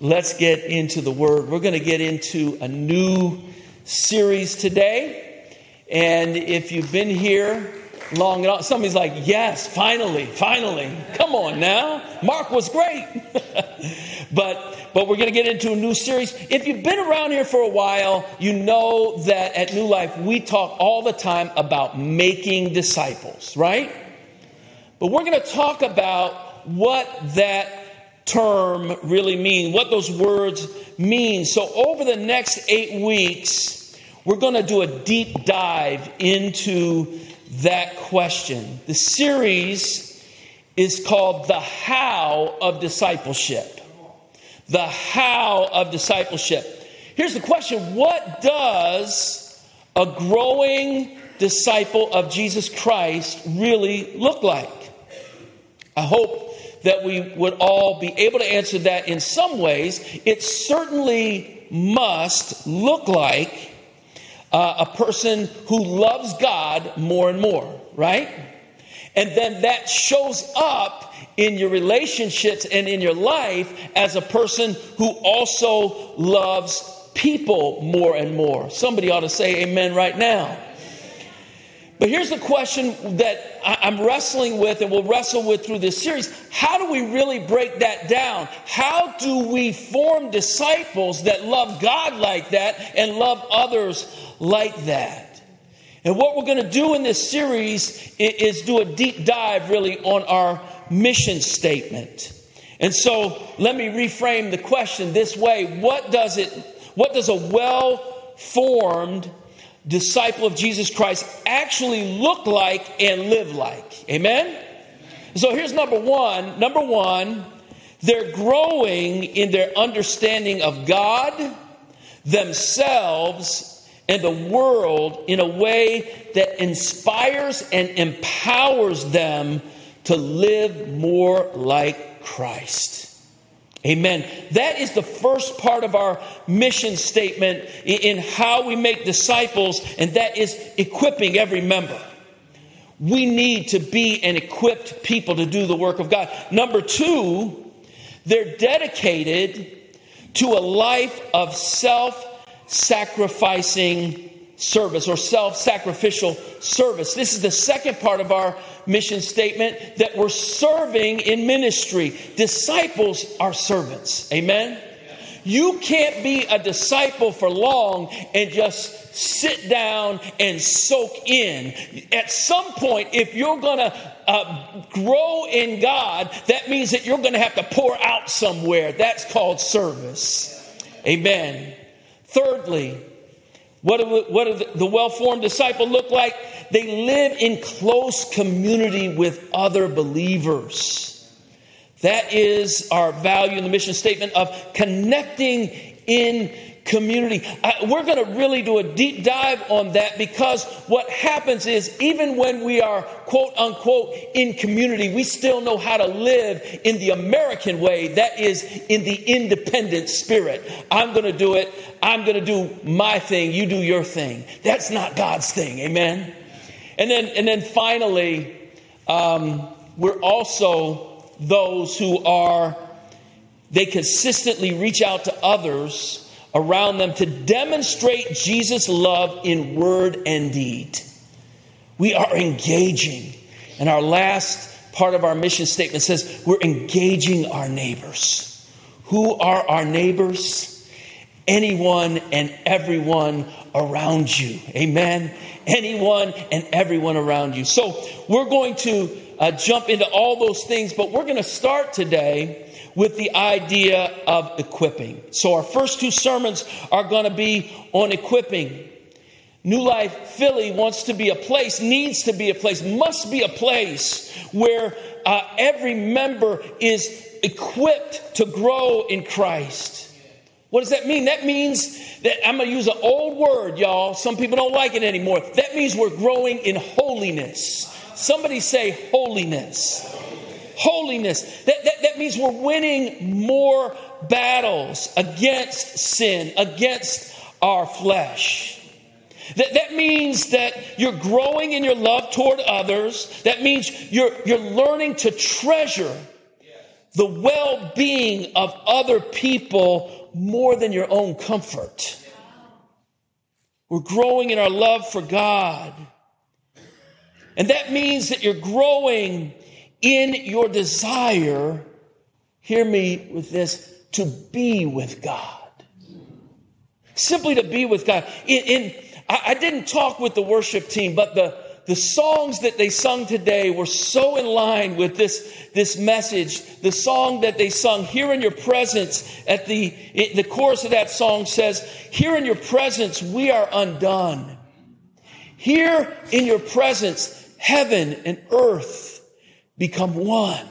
let's get into the word. We're going to get into a new series today. And if you've been here long enough, somebody's like, yes, finally, finally. Come on now. Mark was great. but but we're going to get into a new series. If you've been around here for a while, you know that at New Life we talk all the time about making disciples, right? But we're going to talk about what that term really mean, what those words mean. So, over the next eight weeks, we're going to do a deep dive into that question. The series is called The How of Discipleship. The How of Discipleship. Here's the question What does a growing disciple of Jesus Christ really look like? I hope that we would all be able to answer that in some ways. It certainly must look like uh, a person who loves God more and more, right? And then that shows up in your relationships and in your life as a person who also loves people more and more. Somebody ought to say amen right now. But here's the question that I'm wrestling with and we'll wrestle with through this series. How do we really break that down? How do we form disciples that love God like that and love others like that? And what we're going to do in this series is do a deep dive really on our mission statement. And so let me reframe the question this way. What does it, what does a well formed disciple of Jesus Christ actually look like and live like. Amen? So here's number one. Number one, they're growing in their understanding of God, themselves, and the world in a way that inspires and empowers them to live more like Christ. Amen. That is the first part of our mission statement in how we make disciples, and that is equipping every member. We need to be an equipped people to do the work of God. Number two, they're dedicated to a life of self sacrificing service or self sacrificial service. This is the second part of our mission statement that we're serving in ministry. Disciples are servants. Amen? You can't be a disciple for long and just sit down and soak in. At some point, if you're going to uh, grow in God, that means that you're going to have to pour out somewhere. That's called service. Amen. Thirdly, what do, what do the well formed disciple look like? They live in close community with other believers. That is our value in the mission statement of connecting in community. I, we're going to really do a deep dive on that because what happens is even when we are quote unquote in community, we still know how to live in the American way. That is in the independent spirit. I'm going to do it. I'm going to do my thing. You do your thing. That's not God's thing. Amen. And then, and then finally, um, we're also those who are, they consistently reach out to others around them to demonstrate Jesus' love in word and deed. We are engaging. And our last part of our mission statement says we're engaging our neighbors. Who are our neighbors? Anyone and everyone around you. Amen. Anyone and everyone around you. So we're going to uh, jump into all those things, but we're going to start today with the idea of equipping. So, our first two sermons are going to be on equipping. New Life Philly wants to be a place, needs to be a place, must be a place where uh, every member is equipped to grow in Christ. What does that mean? That means that I'm going to use an old word, y'all. Some people don't like it anymore. That means we're growing in holiness. Somebody say holiness holiness. That, that, that means we're winning more battles against sin, against our flesh. That, that means that you're growing in your love toward others. That means you're, you're learning to treasure the well being of other people more than your own comfort. We're growing in our love for God. And that means that you're growing in your desire, hear me with this, to be with God. Simply to be with God. In, in I, I didn't talk with the worship team, but the, the songs that they sung today were so in line with this, this message. The song that they sung, Here in Your Presence, at the, the chorus of that song says, Here in Your Presence, we are undone. Here in Your Presence, heaven and earth become one.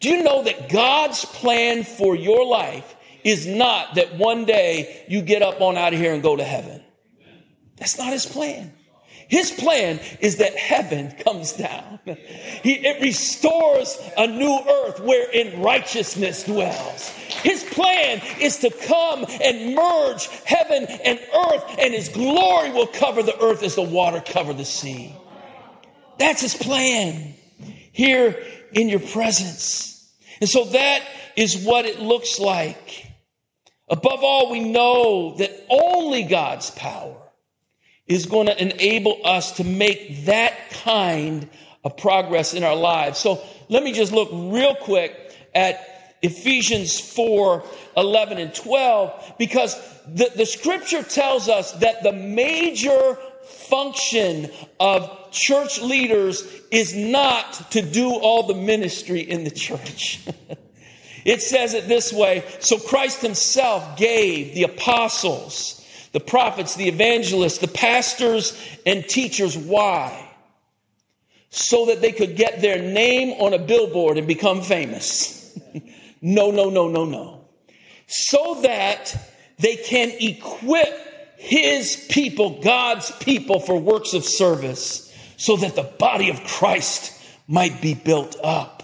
Do you know that God's plan for your life is not that one day you get up on out of here and go to heaven? That's not his plan. His plan is that heaven comes down. He, it restores a new earth wherein righteousness dwells. His plan is to come and merge heaven and earth, and his glory will cover the earth as the water cover the sea. That's his plan here in your presence. And so that is what it looks like. Above all, we know that only God's power is going to enable us to make that kind of progress in our lives. So let me just look real quick at Ephesians 4 11 and 12 because the, the scripture tells us that the major function of church leaders is not to do all the ministry in the church. it says it this way So Christ Himself gave the apostles, the prophets, the evangelists, the pastors, and teachers. Why? So that they could get their name on a billboard and become famous. no, no, no, no, no. So that they can equip his people, God's people, for works of service, so that the body of Christ might be built up.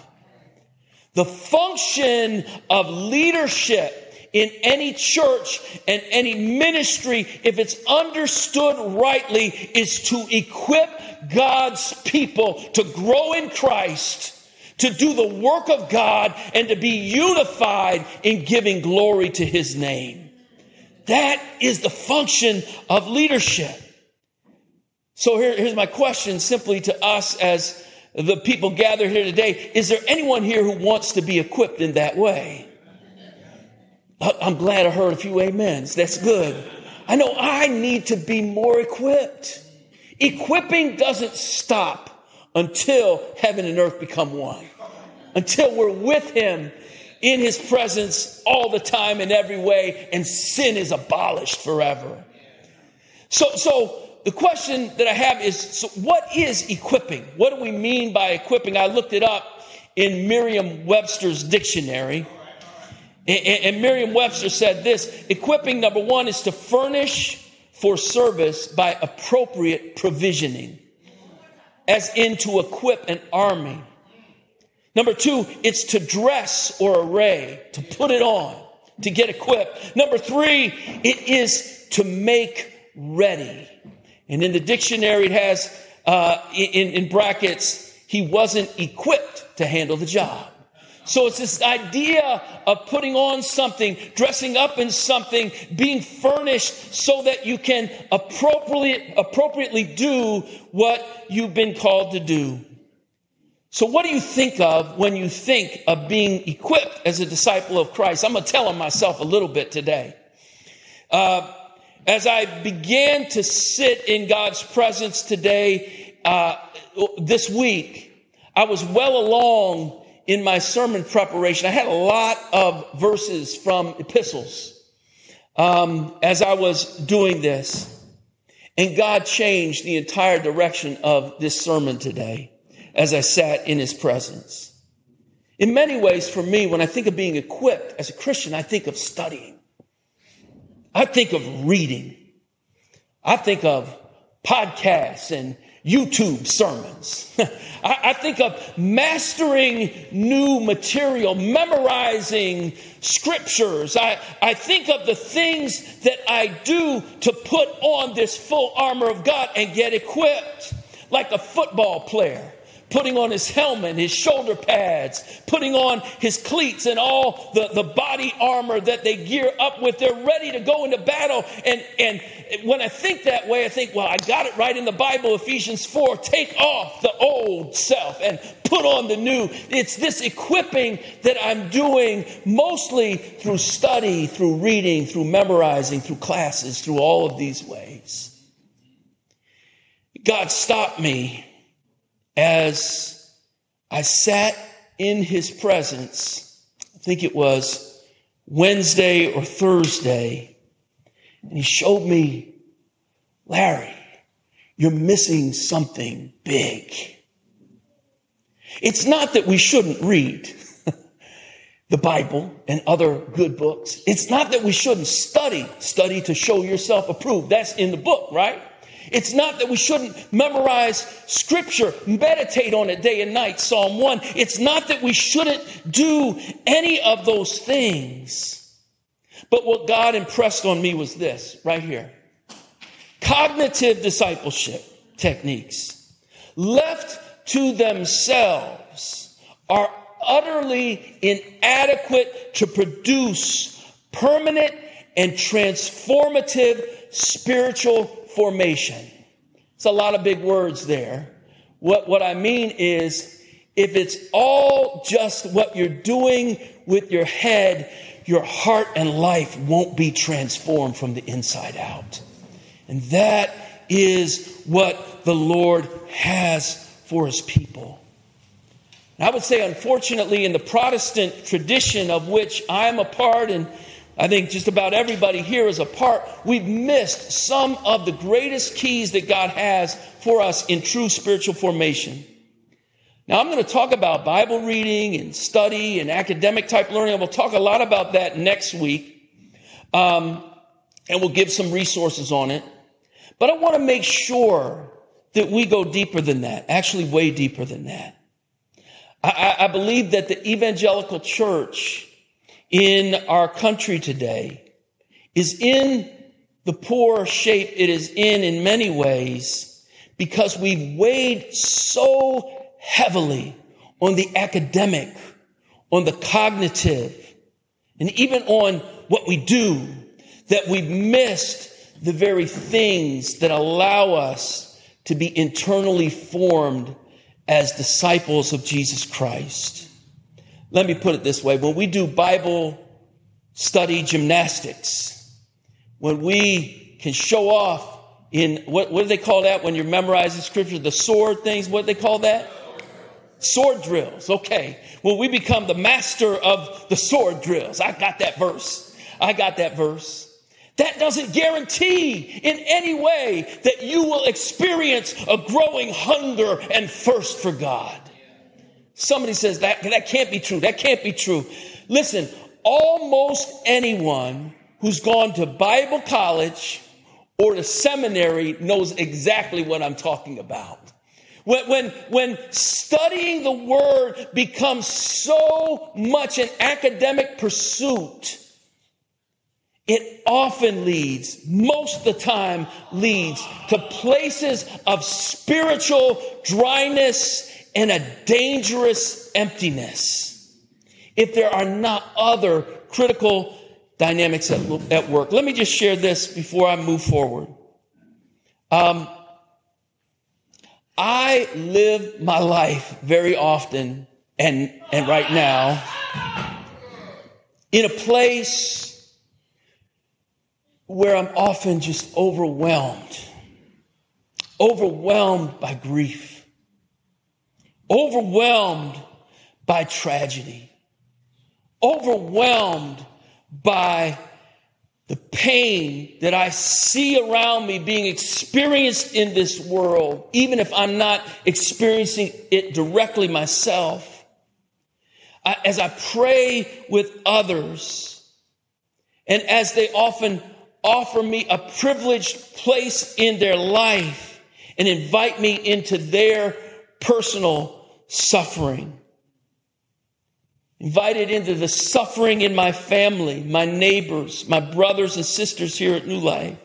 The function of leadership in any church and any ministry, if it's understood rightly, is to equip God's people to grow in Christ, to do the work of God, and to be unified in giving glory to his name. That is the function of leadership. So here, here's my question simply to us as the people gathered here today. Is there anyone here who wants to be equipped in that way? I'm glad I heard a few amens. That's good. I know I need to be more equipped. Equipping doesn't stop until heaven and earth become one. Until we're with him in his presence all the time in every way and sin is abolished forever. So, so the question that I have is, so what is equipping? What do we mean by equipping? I looked it up in Merriam-Webster's dictionary. And Merriam Webster said this equipping, number one, is to furnish for service by appropriate provisioning, as in to equip an army. Number two, it's to dress or array, to put it on, to get equipped. Number three, it is to make ready. And in the dictionary, it has uh, in, in brackets, he wasn't equipped to handle the job. So it's this idea of putting on something, dressing up in something, being furnished so that you can appropriately, appropriately do what you've been called to do. So what do you think of when you think of being equipped as a disciple of Christ? I'm going to tell on myself a little bit today. Uh, as I began to sit in God's presence today, uh, this week, I was well along in my sermon preparation, I had a lot of verses from epistles um, as I was doing this. And God changed the entire direction of this sermon today as I sat in his presence. In many ways, for me, when I think of being equipped as a Christian, I think of studying. I think of reading. I think of podcasts and YouTube sermons. I, I, think of mastering new material, memorizing scriptures. I, I think of the things that I do to put on this full armor of God and get equipped, like a football player putting on his helmet, his shoulder pads, putting on his cleats and all the, the body armor that they gear up with. They're ready to go into battle. And, and when I think that way, I think, well, I got it right in the Bible, Ephesians 4. Take off the old self and put on the new. It's this equipping that I'm doing mostly through study, through reading, through memorizing, through classes, through all of these ways. God stopped me as I sat in his presence. I think it was Wednesday or Thursday. And he showed me, Larry, you're missing something big. It's not that we shouldn't read the Bible and other good books. It's not that we shouldn't study, study to show yourself approved. That's in the book, right? It's not that we shouldn't memorize scripture, meditate on it day and night, Psalm 1. It's not that we shouldn't do any of those things. But what God impressed on me was this right here cognitive discipleship techniques left to themselves are utterly inadequate to produce permanent and transformative spiritual formation. It's a lot of big words there. What, what I mean is, if it's all just what you're doing with your head, your heart and life won't be transformed from the inside out. And that is what the Lord has for his people. And I would say, unfortunately, in the Protestant tradition of which I'm a part and I think just about everybody here is a part. We've missed some of the greatest keys that God has for us in true spiritual formation. Now, I'm going to talk about Bible reading and study and academic type learning. We'll talk a lot about that next week. Um, and we'll give some resources on it. But I want to make sure that we go deeper than that, actually, way deeper than that. I, I believe that the evangelical church in our country today is in the poor shape it is in in many ways because we've weighed so heavily on the academic, on the cognitive, and even on what we do that we've missed the very things that allow us to be internally formed as disciples of Jesus Christ. Let me put it this way. When we do Bible study gymnastics, when we can show off in what, what do they call that when you're memorizing scripture? The sword things, what do they call that? Sword drills. Okay. When we become the master of the sword drills. I got that verse. I got that verse. That doesn't guarantee in any way that you will experience a growing hunger and thirst for God. Somebody says that, that can't be true. That can't be true. Listen, almost anyone who's gone to Bible college or to seminary knows exactly what I'm talking about. When, when, when studying the word becomes so much an academic pursuit, it often leads, most the time leads to places of spiritual dryness and a dangerous emptiness if there are not other critical dynamics at, at work. Let me just share this before I move forward. Um, I live my life very often and, and right now in a place where I'm often just overwhelmed, overwhelmed by grief overwhelmed by tragedy, overwhelmed by the pain that I see around me being experienced in this world, even if I'm not experiencing it directly myself. I, as I pray with others, and as they often offer me a privileged place in their life and invite me into their personal suffering. Invited into the suffering in my family, my neighbors, my brothers and sisters here at New Life.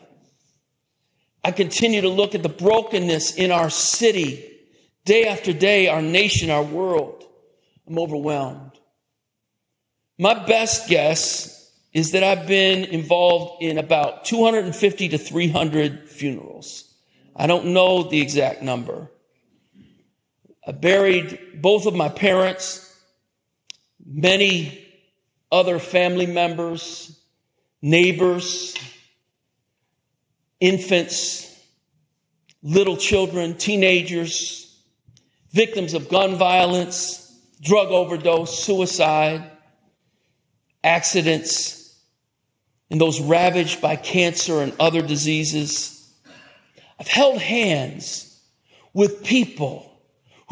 I continue to look at the brokenness in our city Day after day, our nation, our world, I'm overwhelmed. My best guess is that I've been involved in about 250 to 300 funerals. I don't know the exact number. I buried both of my parents, many other family members, neighbors, infants, little children, teenagers, victims of gun violence, drug overdose, suicide, accidents, and those ravaged by cancer and other diseases. I've held hands with people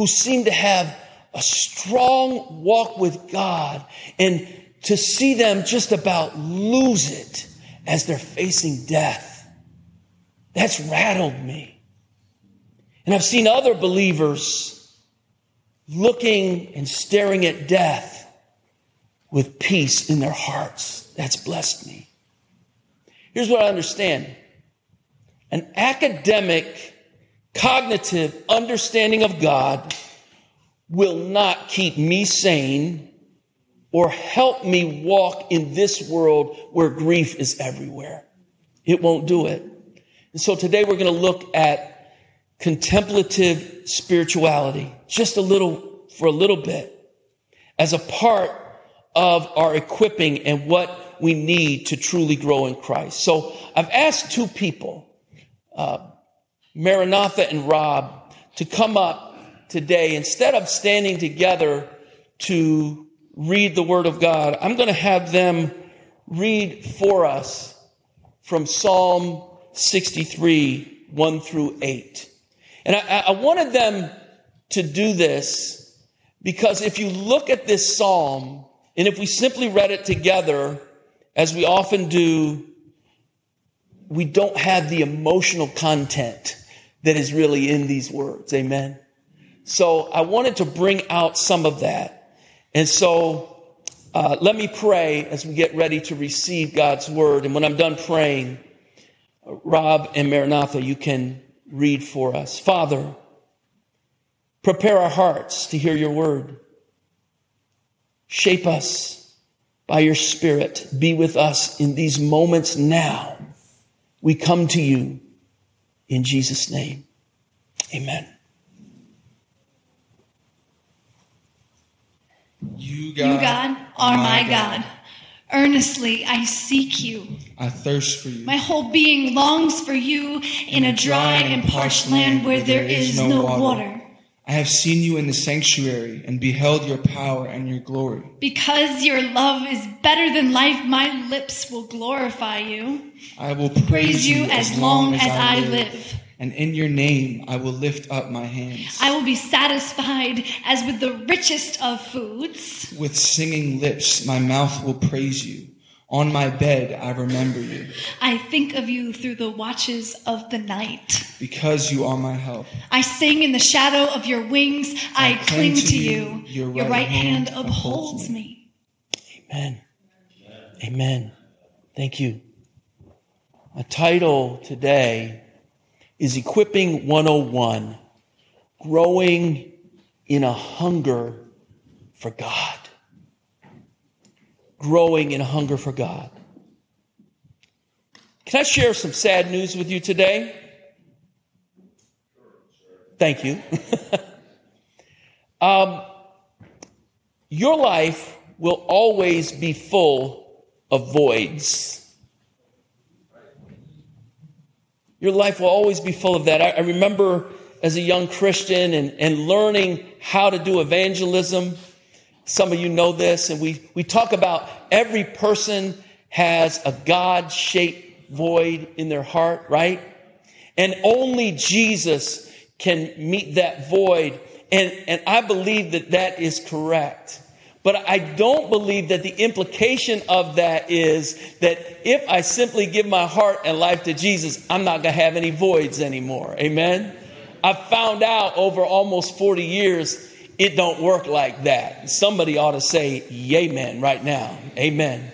who seem to have a strong walk with God and to see them just about lose it as they're facing death. That's rattled me. And I've seen other believers looking and staring at death with peace in their hearts. That's blessed me. Here's what I understand. An academic, cognitive understanding of God will not keep me sane or help me walk in this world where grief is everywhere. It won't do it. And so today we're going to look at contemplative spirituality, just a little, for a little bit, as a part of our equipping and what we need to truly grow in Christ. So I've asked two people, uh, Maranatha and Rob, to come up today. Instead of standing together to read the Word of God, I'm going to have them read for us from Psalm 63, 1 through 8. And I, I wanted them to do this because if you look at this psalm, and if we simply read it together, as we often do, we don't have the emotional content that is really in these words. Amen. So I wanted to bring out some of that. And so uh, let me pray as we get ready to receive God's word. And when I'm done praying, Rob and Maranatha, you can read for us. Father, prepare our hearts to hear your word. Shape us by your spirit. Be with us in these moments now. We come to you in Jesus' name. Amen. You, God, You, God, are my God. Earnestly I seek you. I thirst for you. My whole being longs for you in a dry and parched land where there is no water. I have seen you in the sanctuary and beheld your power and your glory. Because your love is better than life, my lips will glorify you. I will praise, Praise you as long as I live. And in your name I will lift up my hands. I will be satisfied as with the richest of foods. With singing lips my mouth will praise you. On my bed I remember you. I think of you through the watches of the night. Because you are my help. I sing in the shadow of your wings. I, cling, to you. Your Your right right hand hand upholds upholds me. Amen. Amen. Thank you. My title today is Equipping 101 Growing in a Hunger for God. Growing in hunger for God. Can I share some sad news with you today? Thank you. um, your life will always be full of voids. Your life will always be full of that. I, I remember as a young Christian and, and learning how to do evangelism. Some of you know this, and we, we talk about every person has a God shaped void in their heart, right? And only Jesus can meet that void. And, and I believe that that is correct. But I don't believe that the implication of that is that if I simply give my heart and life to Jesus, I'm not going to have any voids anymore. Amen. I've found out over almost 40 years, it don't work like that. Somebody ought to say, Amen right now. Amen.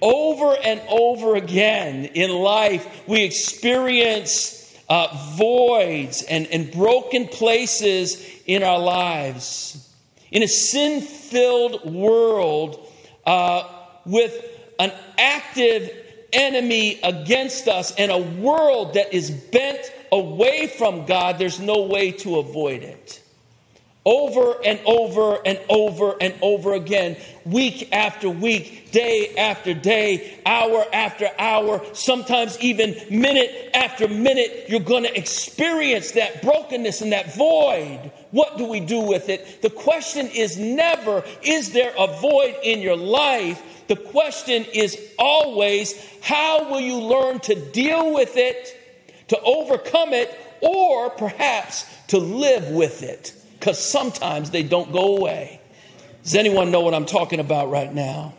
Over and over again in life, we experience uh, voids and, and broken places in our lives. In a sin filled world uh, with an active enemy against us and a world that is bent away from God, there's no way to avoid it. Over and over and over and over again, week after week, day after day, hour after hour, sometimes even minute after minute, you're going to experience that brokenness and that void. What do we do with it? The question is never, is there a void in your life? The question is always, how will you learn to deal with it, to overcome it, or perhaps to live with it? Because sometimes they don't go away. Does anyone know what I'm talking about right now?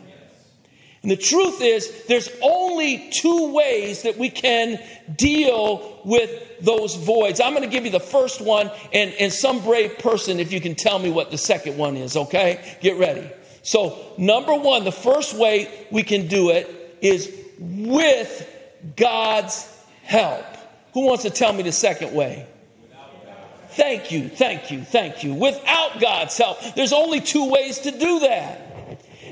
And the truth is, there's only two ways that we can deal with those voids. I'm going to give you the first one, and, and some brave person, if you can tell me what the second one is, okay? Get ready. So, number one, the first way we can do it is with God's help. Who wants to tell me the second way? Thank you, thank you, thank you. Without God's help, there's only two ways to do that.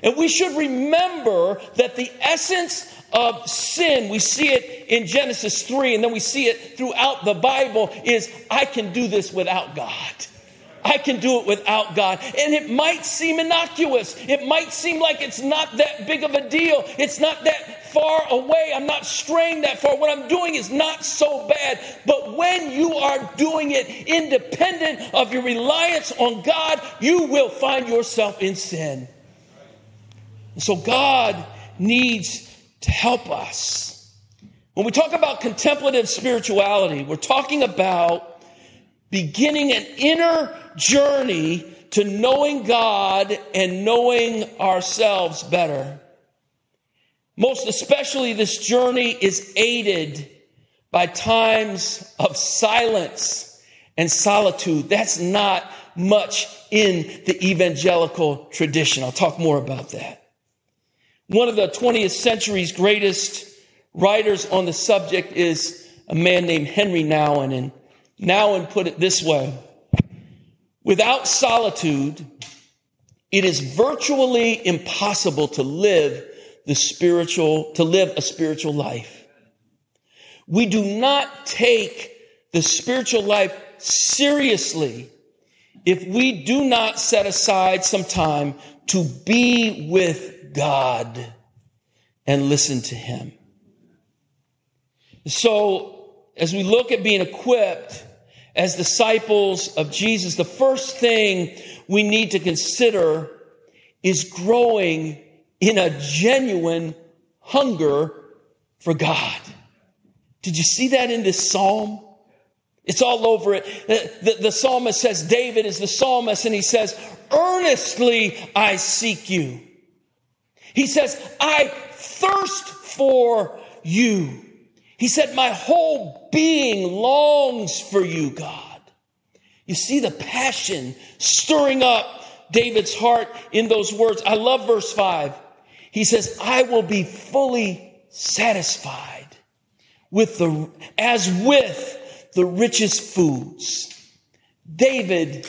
And we should remember that the essence of sin, we see it in Genesis 3, and then we see it throughout the Bible, is I can do this without God. I can do it without God. And it might seem innocuous. It might seem like it's not that big of a deal. It's not that far away. I'm not straying that far. What I'm doing is not so bad. But when you are doing it independent of your reliance on God, you will find yourself in sin. And so God needs to help us. When we talk about contemplative spirituality, we're talking about beginning an inner journey to knowing God and knowing ourselves better. Most especially, this journey is aided by times of silence and solitude. That's not much in the evangelical tradition. I'll talk more about that. One of the 20th century's greatest writers on the subject is a man named Henri Nouwen. And Nouwen put it this way Without solitude, it is virtually impossible to live the spiritual, to live a spiritual life. We do not take the spiritual life seriously if we do not set aside some time to be with God and listen to Him. So, as we look at being equipped as disciples of Jesus, the first thing we need to consider is growing in a genuine hunger for God. Did you see that in this psalm? It's all over it. The, the, psalmist says, David is the psalmist, and he says, Earnestly I seek you. He says, I thirst for you. He said, My whole being longs for you, God. You see the passion stirring up David's heart in those words. I love verse 5. He says, I will be fully satisfied with the, as with the richest foods. David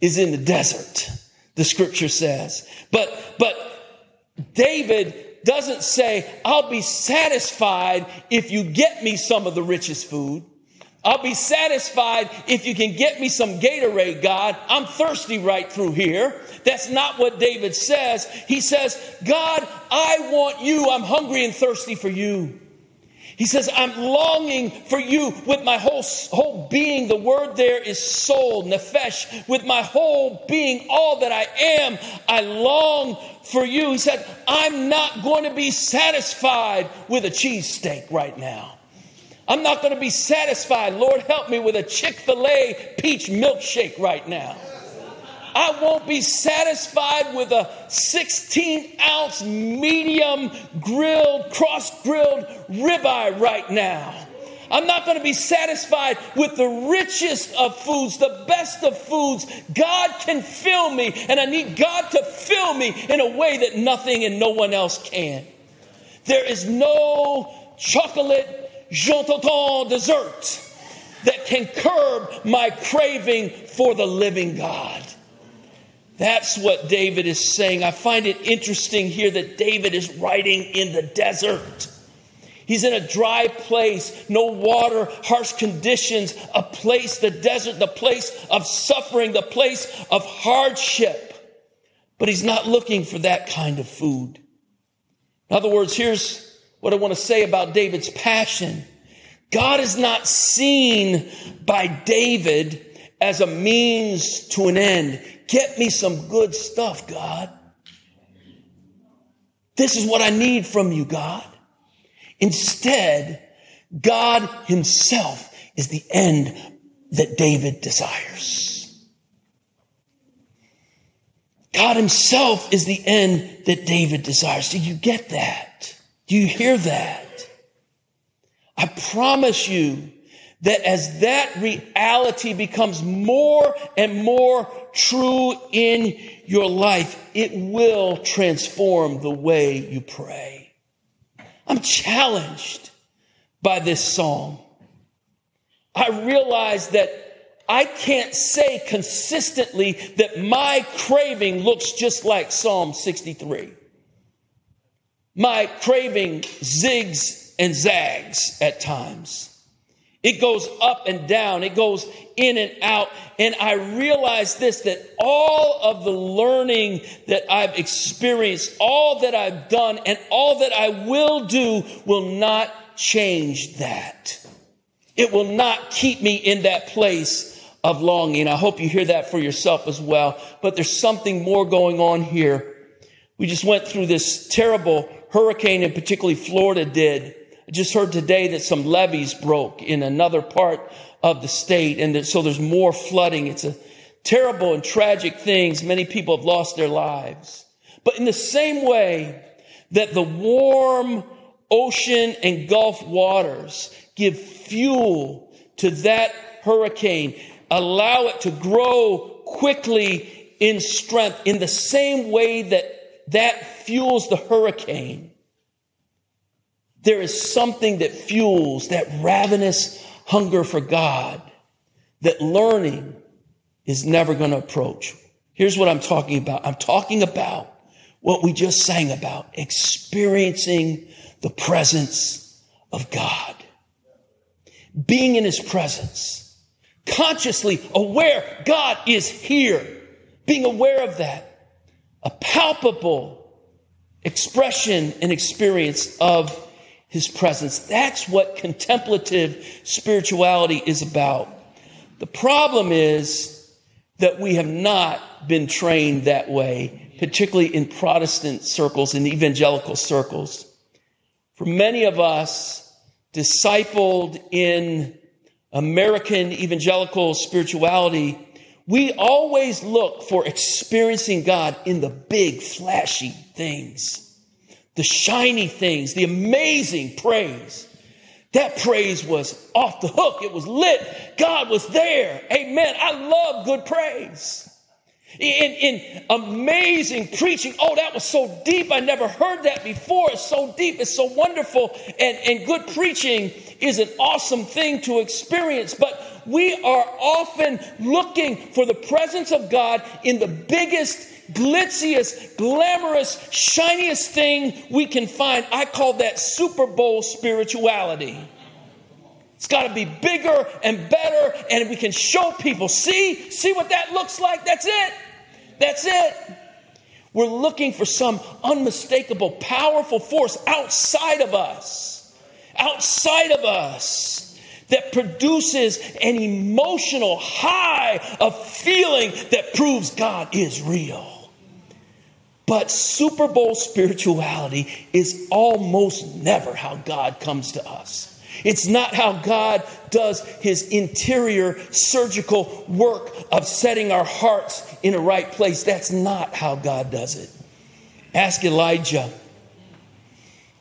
is in the desert, the scripture says. But, but David doesn't say, I'll be satisfied if you get me some of the richest food. I'll be satisfied if you can get me some Gatorade, God. I'm thirsty right through here. That's not what David says. He says, God, I want you. I'm hungry and thirsty for you. He says, I'm longing for you with my whole, whole being. The word there is soul, nephesh. With my whole being, all that I am, I long for you. He said, I'm not going to be satisfied with a cheesesteak right now. I'm not going to be satisfied. Lord, help me with a Chick fil A peach milkshake right now. I won't be satisfied with a 16 ounce medium grilled, cross grilled ribeye right now. I'm not going to be satisfied with the richest of foods, the best of foods. God can fill me, and I need God to fill me in a way that nothing and no one else can. There is no chocolate Jean dessert that can curb my craving for the living God. That's what David is saying. I find it interesting here that David is writing in the desert. He's in a dry place, no water, harsh conditions, a place, the desert, the place of suffering, the place of hardship. But he's not looking for that kind of food. In other words, here's what I want to say about David's passion. God is not seen by David as a means to an end. Get me some good stuff, God. This is what I need from you, God. Instead, God himself is the end that David desires. God himself is the end that David desires. Do you get that? Do you hear that? I promise you that as that reality becomes more and more true in your life, it will transform the way you pray. I'm challenged by this psalm. I realize that I can't say consistently that my craving looks just like Psalm 63. My craving zigs and zags at times. It goes up and down. It goes in and out. And I realize this, that all of the learning that I've experienced, all that I've done, and all that I will do will not change that. It will not keep me in that place of longing. I hope you hear that for yourself as well. But there's something more going on here. We just went through this terrible hurricane and particularly Florida did. I just heard today that some levees broke in another part of the state. And so there's more flooding. It's a terrible and tragic things. Many people have lost their lives. But in the same way that the warm ocean and Gulf waters give fuel to that hurricane, allow it to grow quickly in strength in the same way that that fuels the hurricane there is something that fuels that ravenous hunger for God that learning is never going to approach. Here's what I'm talking about. I'm talking about what we just sang about, experiencing the presence of God. Being in his presence, consciously aware God is here, being aware of that, a palpable expression and experience of his presence. That's what contemplative spirituality is about. The problem is that we have not been trained that way, particularly in Protestant circles and evangelical circles. For many of us, discipled in American evangelical spirituality, we always look for experiencing God in the big, flashy things the shiny things, the amazing praise. That praise was off the hook. It was lit. God was there. Amen. I love good praise. In, in amazing preaching. Oh, that was so deep. I never heard that before. It's so deep. It's so wonderful. And, and good preaching is an awesome thing to experience. But we are often looking for the presence of God in the biggest glitziest, glamorous, shiniest thing we can find. I call that Super Bowl spirituality. It's got to be bigger and better, and we can show people see, see what that looks like. That's it. That's it. We're looking for some unmistakable, powerful force outside of us, outside of us, that produces an emotional high of feeling that proves God is real. But Super Bowl spirituality is almost never how God comes to us. It's not how God does his interior surgical work of setting our hearts in a right place. That's not how God does it. Ask Elijah.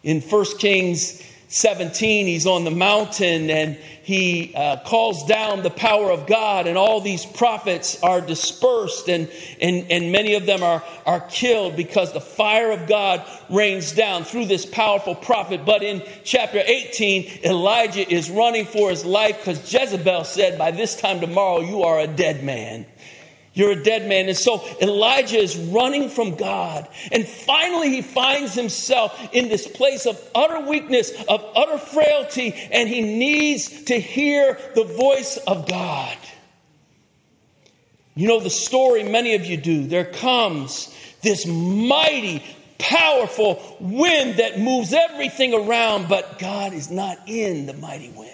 In 1 Kings 17, he's on the mountain and he uh, calls down the power of God, and all these prophets are dispersed, and, and, and many of them are, are killed because the fire of God rains down through this powerful prophet. But in chapter 18, Elijah is running for his life because Jezebel said, By this time tomorrow, you are a dead man. You're a dead man. And so Elijah is running from God. And finally, he finds himself in this place of utter weakness, of utter frailty, and he needs to hear the voice of God. You know the story, many of you do. There comes this mighty, powerful wind that moves everything around, but God is not in the mighty wind.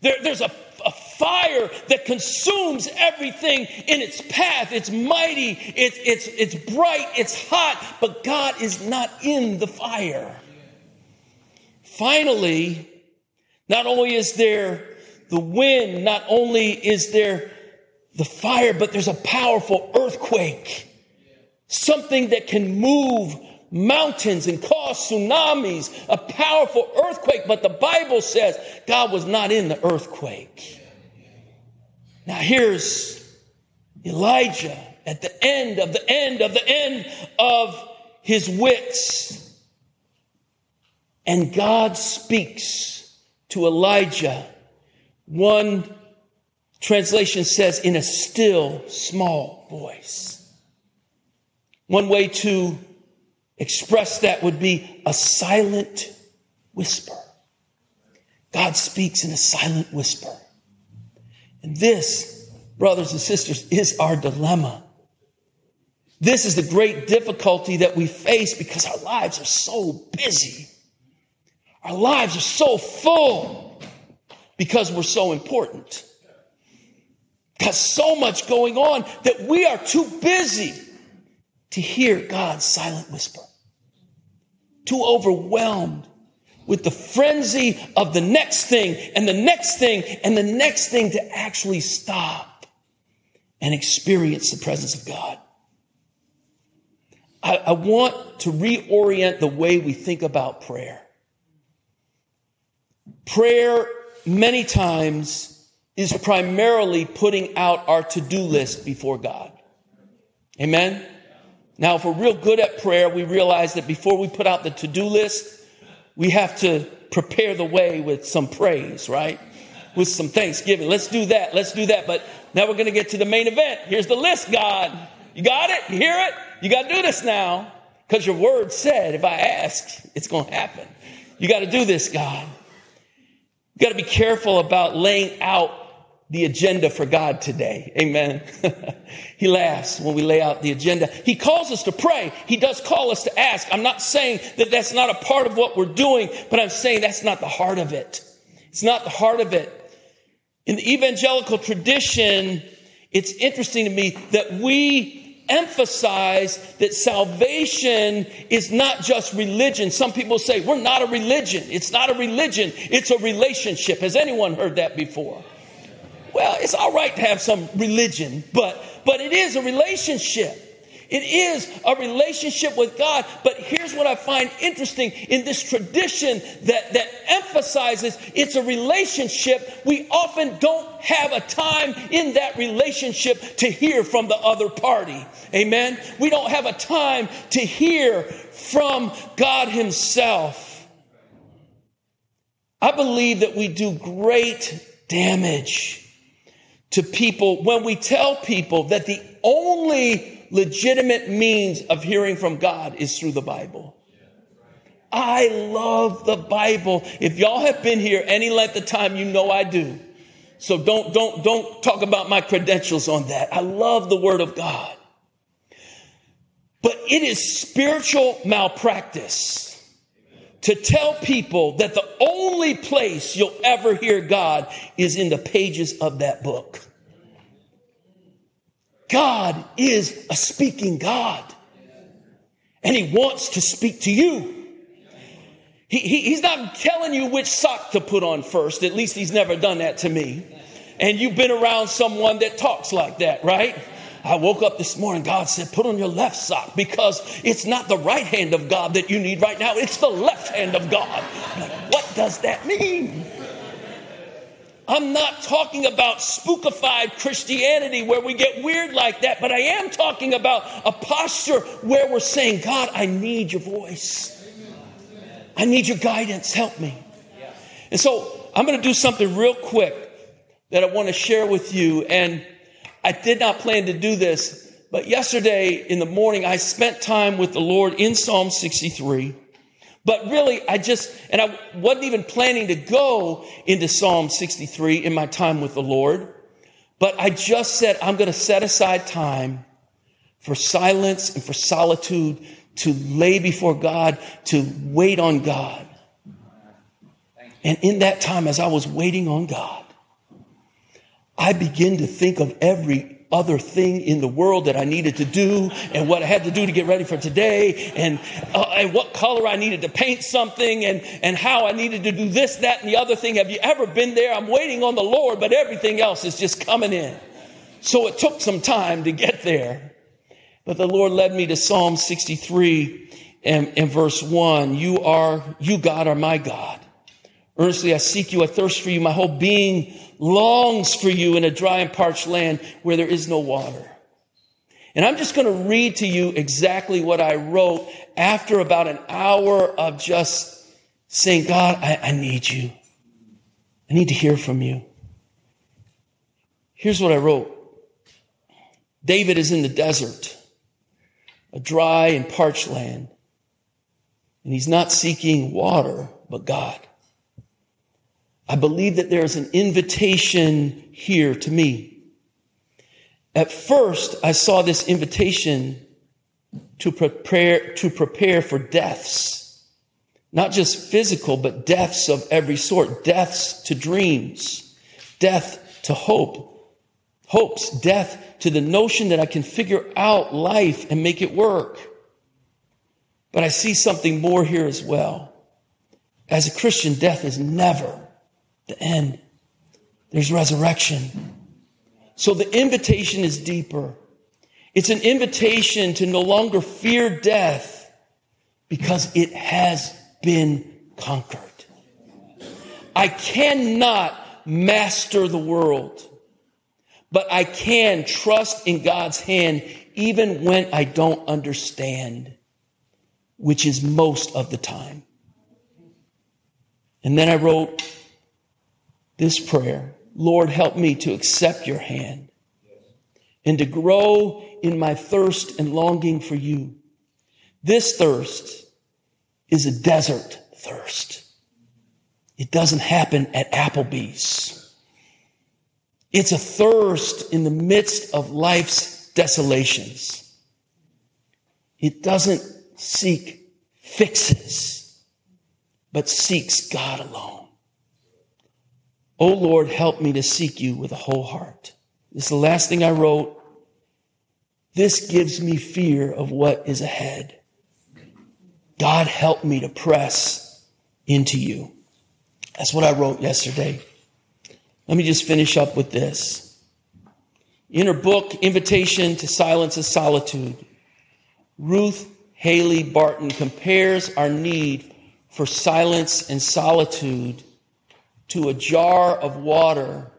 There, there's a a fire that consumes everything in its path. It's mighty, it's, it's, it's bright, it's hot, but God is not in the fire. Finally, not only is there the wind, not only is there the fire, but there's a powerful earthquake. Something that can move mountains and cause tsunamis, a powerful earthquake. But the Bible says God was not in the earthquake. Now here's Elijah at the end of the end of the end of his wits. And God speaks to Elijah. One translation says, in a still small voice. One way to express that would be a silent whisper. God speaks in a silent whisper. And this, brothers and sisters, is our dilemma. This is the great difficulty that we face because our lives are so busy. Our lives are so full because we're so important. Got so much going on that we are too busy to hear God's silent whisper too overwhelmed with the frenzy of the next thing and the next thing and the next thing to actually stop and experience the presence of God. I, I, want to reorient the way we think about prayer. Prayer, many times, is primarily putting out our to do list before God. Amen? Now, if we're real good at prayer, we realize that before we put out the to do list, we have to prepare the way with some praise, right? With some thanksgiving. Let's do that. Let's do that. But now we're going to get to the main event. Here's the list, God. You got it? You hear it? You got to do this now. Because your word said, if I ask, it's going to happen. You got to do this, God. You got to be careful about laying out the agenda for God today. Amen. he laughs when we lay out the agenda. He calls us to pray. He does call us to ask. I'm not saying that that's not a part of what we're doing, but I'm saying that's not the heart of it. It's not the heart of it. In the evangelical tradition, it's interesting to me that we emphasize that salvation is not just religion. Some people say we're not a religion. It's not a religion. It's a relationship. Has anyone heard that before? Well, it's all right to have some religion, but, but it is a relationship. It is a relationship with God. But here's what I find interesting in this tradition that, that emphasizes it's a relationship. We often don't have a time in that relationship to hear from the other party. Amen. We don't have a time to hear from God Himself. I believe that we do great damage to people when we tell people that the only legitimate means of hearing from God is through the Bible. I love the Bible. If y'all have been here any length of time, you know I do. So don't, don't, don't talk about my credentials on that. I love the Word of God. But it is spiritual malpractice to tell people that the only place you'll ever hear God is in the pages of that book. God is a speaking God. And he wants to speak to you. He, he, he's not telling you which sock to put on first. At least he's never done that to me. And you've been around someone that talks like that, right? I woke up this morning, God said, put on your left sock because it's not the right hand of God that you need right now, it's the left hand of God. Like, what does that mean? I'm not talking about spookified Christianity where we get weird like that, but I am talking about a posture where we're saying, God, I need your voice. I need your guidance. Help me. And so I'm going to do something real quick that I want to share with you. And I did not plan to do this, but yesterday in the morning, I spent time with the Lord in Psalm 63. But really, I just, and I wasn't even planning to go into Psalm 63 in my time with the Lord. But I just said, I'm going to set aside time for silence and for solitude to lay before God, to wait on God. And in that time, as I was waiting on God, I begin to think of every other thing in the world that I needed to do and what I had to do to get ready for today and, uh, and what color I needed to paint something and, and how I needed to do this, that, and the other thing. Have you ever been there? I'm waiting on the Lord, but everything else is just coming in. So it took some time to get there. But the Lord led me to Psalm 63 and, and verse 1. You are, you God are my God. Earnestly I seek you, I thirst for you, my whole being longs for you in a dry and parched land where there is no water. And I'm just going to read to you exactly what I wrote after about an hour of just saying, God, I, I need you. I need to hear from you. Here's what I wrote. David is in the desert, a dry and parched land, and he's not seeking water, but God. I believe that there is an invitation here to me. At first, I saw this invitation to prepare, to prepare for deaths. Not just physical, but deaths of every sort. Deaths to dreams. Death to hope. Hopes. Death to the notion that I can figure out life and make it work. But I see something more here as well. As a Christian, death is never the end. There's resurrection. So the invitation is deeper. It's an invitation to no longer fear death because it has been conquered. I cannot master the world, but I can trust in God's hand even when I don't understand, which is most of the time. And then I wrote, this prayer Lord, help me to accept your hand and to grow in my thirst and longing for you. This thirst is a desert thirst. It doesn't happen at Applebee's. It's a thirst in the midst of life's desolations. It doesn't seek fixes, but seeks God alone. Oh Lord, help me to seek you with a whole heart. This is the last thing I wrote. This gives me fear of what is ahead. God, help me to press into you. That's what I wrote yesterday. Let me just finish up with this. In her book, Invitation to Silence and Solitude, Ruth Haley Barton compares our need for silence and solitude to a jar of water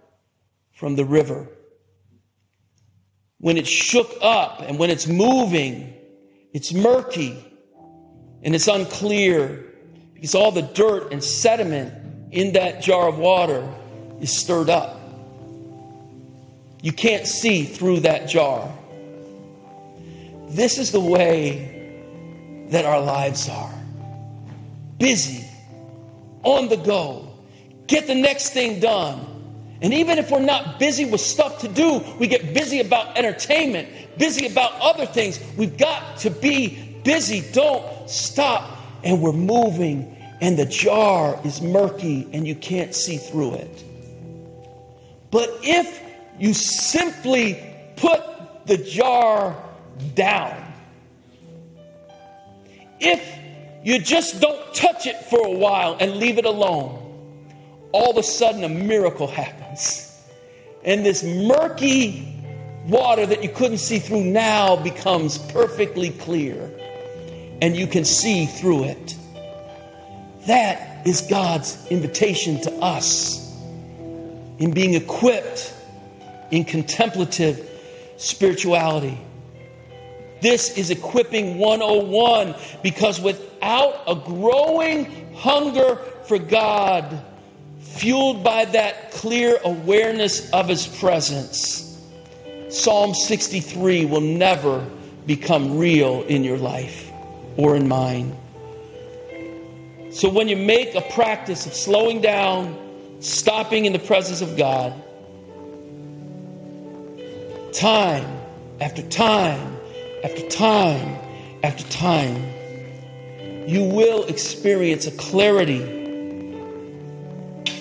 from the river. When it's shook up and when it's moving, it's murky and it's unclear because all the dirt and sediment in that jar of water is stirred up. You can't see through that jar. This is the way that our lives are busy, on the go get the next thing done. And even if we're not busy with stuff to do, we get busy about entertainment, busy about other things. We've got to be busy. Don't stop. And we're moving, and the jar is murky, and you can't see through it. But if you simply put the jar down, if you just don't touch it for a while and leave it alone, all of a sudden a miracle happens. And this murky water that you couldn't see through now becomes perfectly clear and you can see through it. That is God's invitation to us in being equipped in contemplative spirituality. This is equipping 101 because without a growing hunger for God, fueled by that clear awareness of His presence, Psalm 63 will never become real in your life or in mine. So when you make a practice of slowing down, stopping in the presence of God, time after time after time after time, you will experience a clarity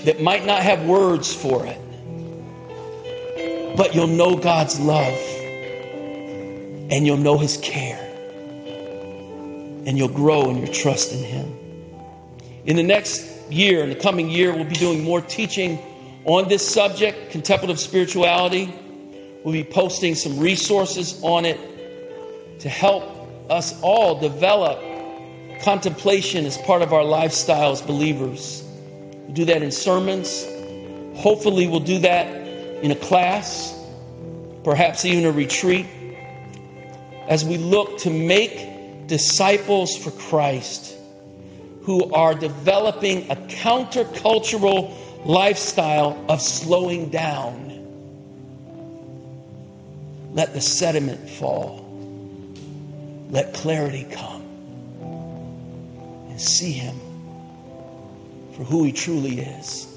that might not have words for it, but you'll know God's love and you'll know His care and you'll grow in your trust in Him. In the next year, in the coming year, we'll be doing more teaching on this subject, contemplative spirituality. We'll be posting some resources on it to help us all develop contemplation as part of our lifestyle as believers. We'll do that in sermons. Hopefully, we'll do that in a class, perhaps even a retreat, as we look to make disciples for Christ who are developing a countercultural lifestyle of slowing down. Let the sediment fall. Let clarity come. And see Him for who He truly is.